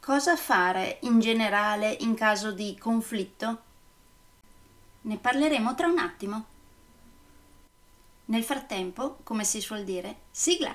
Cosa fare in generale in caso di conflitto? Ne parleremo tra un attimo. Nel frattempo, come si suol dire, sigla!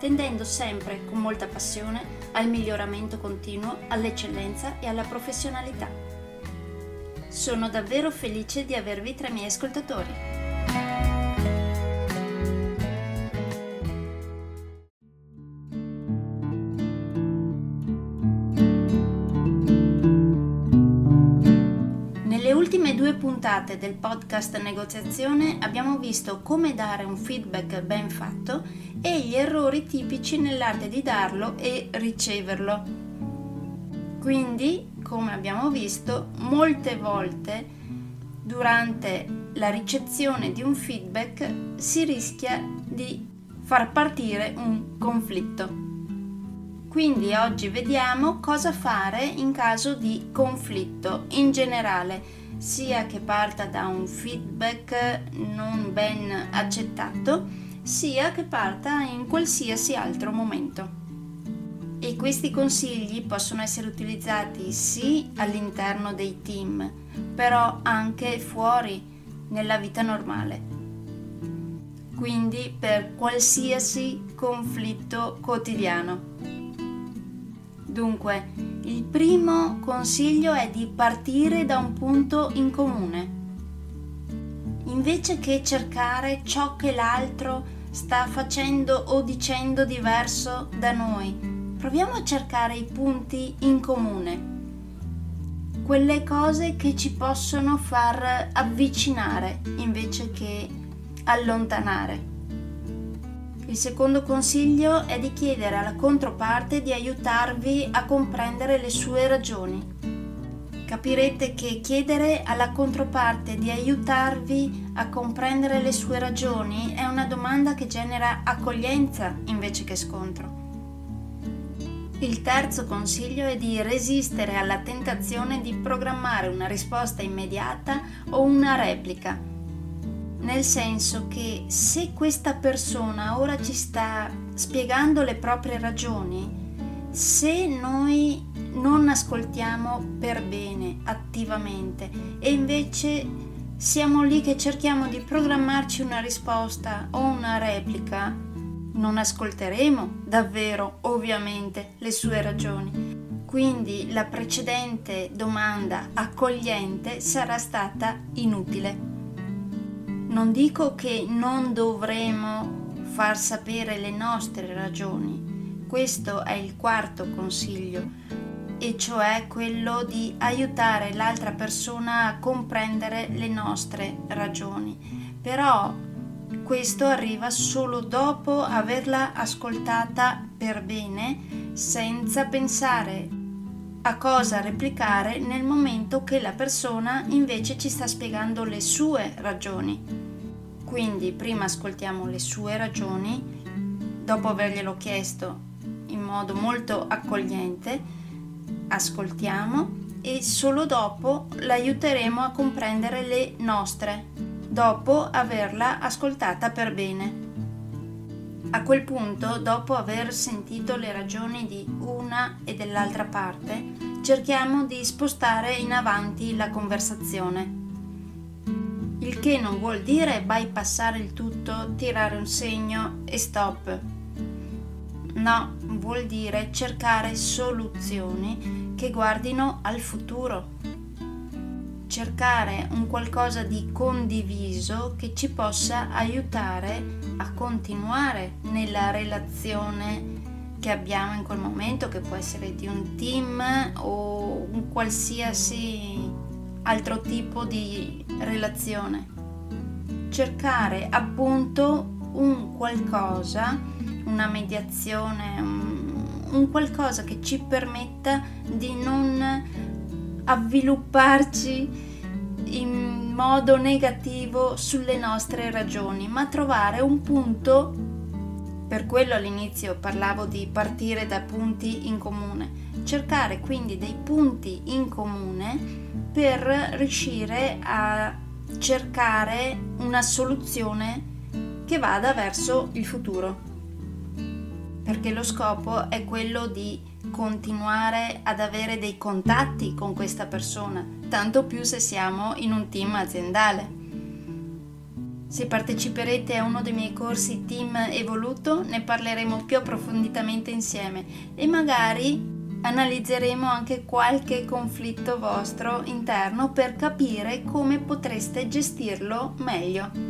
tendendo sempre con molta passione al miglioramento continuo, all'eccellenza e alla professionalità. Sono davvero felice di avervi tra i miei ascoltatori. Due puntate del podcast Negoziazione abbiamo visto come dare un feedback ben fatto e gli errori tipici nell'arte di darlo e riceverlo. Quindi, come abbiamo visto, molte volte durante la ricezione di un feedback si rischia di far partire un conflitto. Quindi oggi vediamo cosa fare in caso di conflitto in generale sia che parta da un feedback non ben accettato, sia che parta in qualsiasi altro momento. E questi consigli possono essere utilizzati sì all'interno dei team, però anche fuori nella vita normale. Quindi per qualsiasi conflitto quotidiano. Dunque, il primo consiglio è di partire da un punto in comune. Invece che cercare ciò che l'altro sta facendo o dicendo diverso da noi, proviamo a cercare i punti in comune. Quelle cose che ci possono far avvicinare invece che allontanare. Il secondo consiglio è di chiedere alla controparte di aiutarvi a comprendere le sue ragioni. Capirete che chiedere alla controparte di aiutarvi a comprendere le sue ragioni è una domanda che genera accoglienza invece che scontro. Il terzo consiglio è di resistere alla tentazione di programmare una risposta immediata o una replica nel senso che se questa persona ora ci sta spiegando le proprie ragioni, se noi non ascoltiamo per bene, attivamente, e invece siamo lì che cerchiamo di programmarci una risposta o una replica, non ascolteremo davvero, ovviamente, le sue ragioni. Quindi la precedente domanda accogliente sarà stata inutile. Non dico che non dovremo far sapere le nostre ragioni, questo è il quarto consiglio, e cioè quello di aiutare l'altra persona a comprendere le nostre ragioni. Però questo arriva solo dopo averla ascoltata per bene, senza pensare a cosa replicare nel momento che la persona invece ci sta spiegando le sue ragioni. Quindi prima ascoltiamo le sue ragioni, dopo averglielo chiesto in modo molto accogliente, ascoltiamo e solo dopo l'aiuteremo a comprendere le nostre, dopo averla ascoltata per bene. A quel punto, dopo aver sentito le ragioni di una e dell'altra parte, cerchiamo di spostare in avanti la conversazione. Il che non vuol dire bypassare il tutto, tirare un segno e stop. No, vuol dire cercare soluzioni che guardino al futuro. Cercare un qualcosa di condiviso che ci possa aiutare a continuare nella relazione che abbiamo in quel momento, che può essere di un team o un qualsiasi altro tipo di relazione. Cercare appunto un qualcosa, una mediazione, un, qualcosa che ci permetta di non avvilupparci in modo negativo sulle nostre ragioni, ma trovare un punto per quello all'inizio parlavo di partire da punti in comune, cercare quindi dei punti in comune per riuscire a cercare una soluzione che vada verso il futuro. Perché lo scopo è quello di continuare ad avere dei contatti con questa persona, tanto più se siamo in un team aziendale. Se parteciperete a uno dei miei corsi Team Evoluto ne parleremo più approfonditamente insieme e magari analizzeremo anche qualche conflitto vostro interno per capire come potreste gestirlo meglio.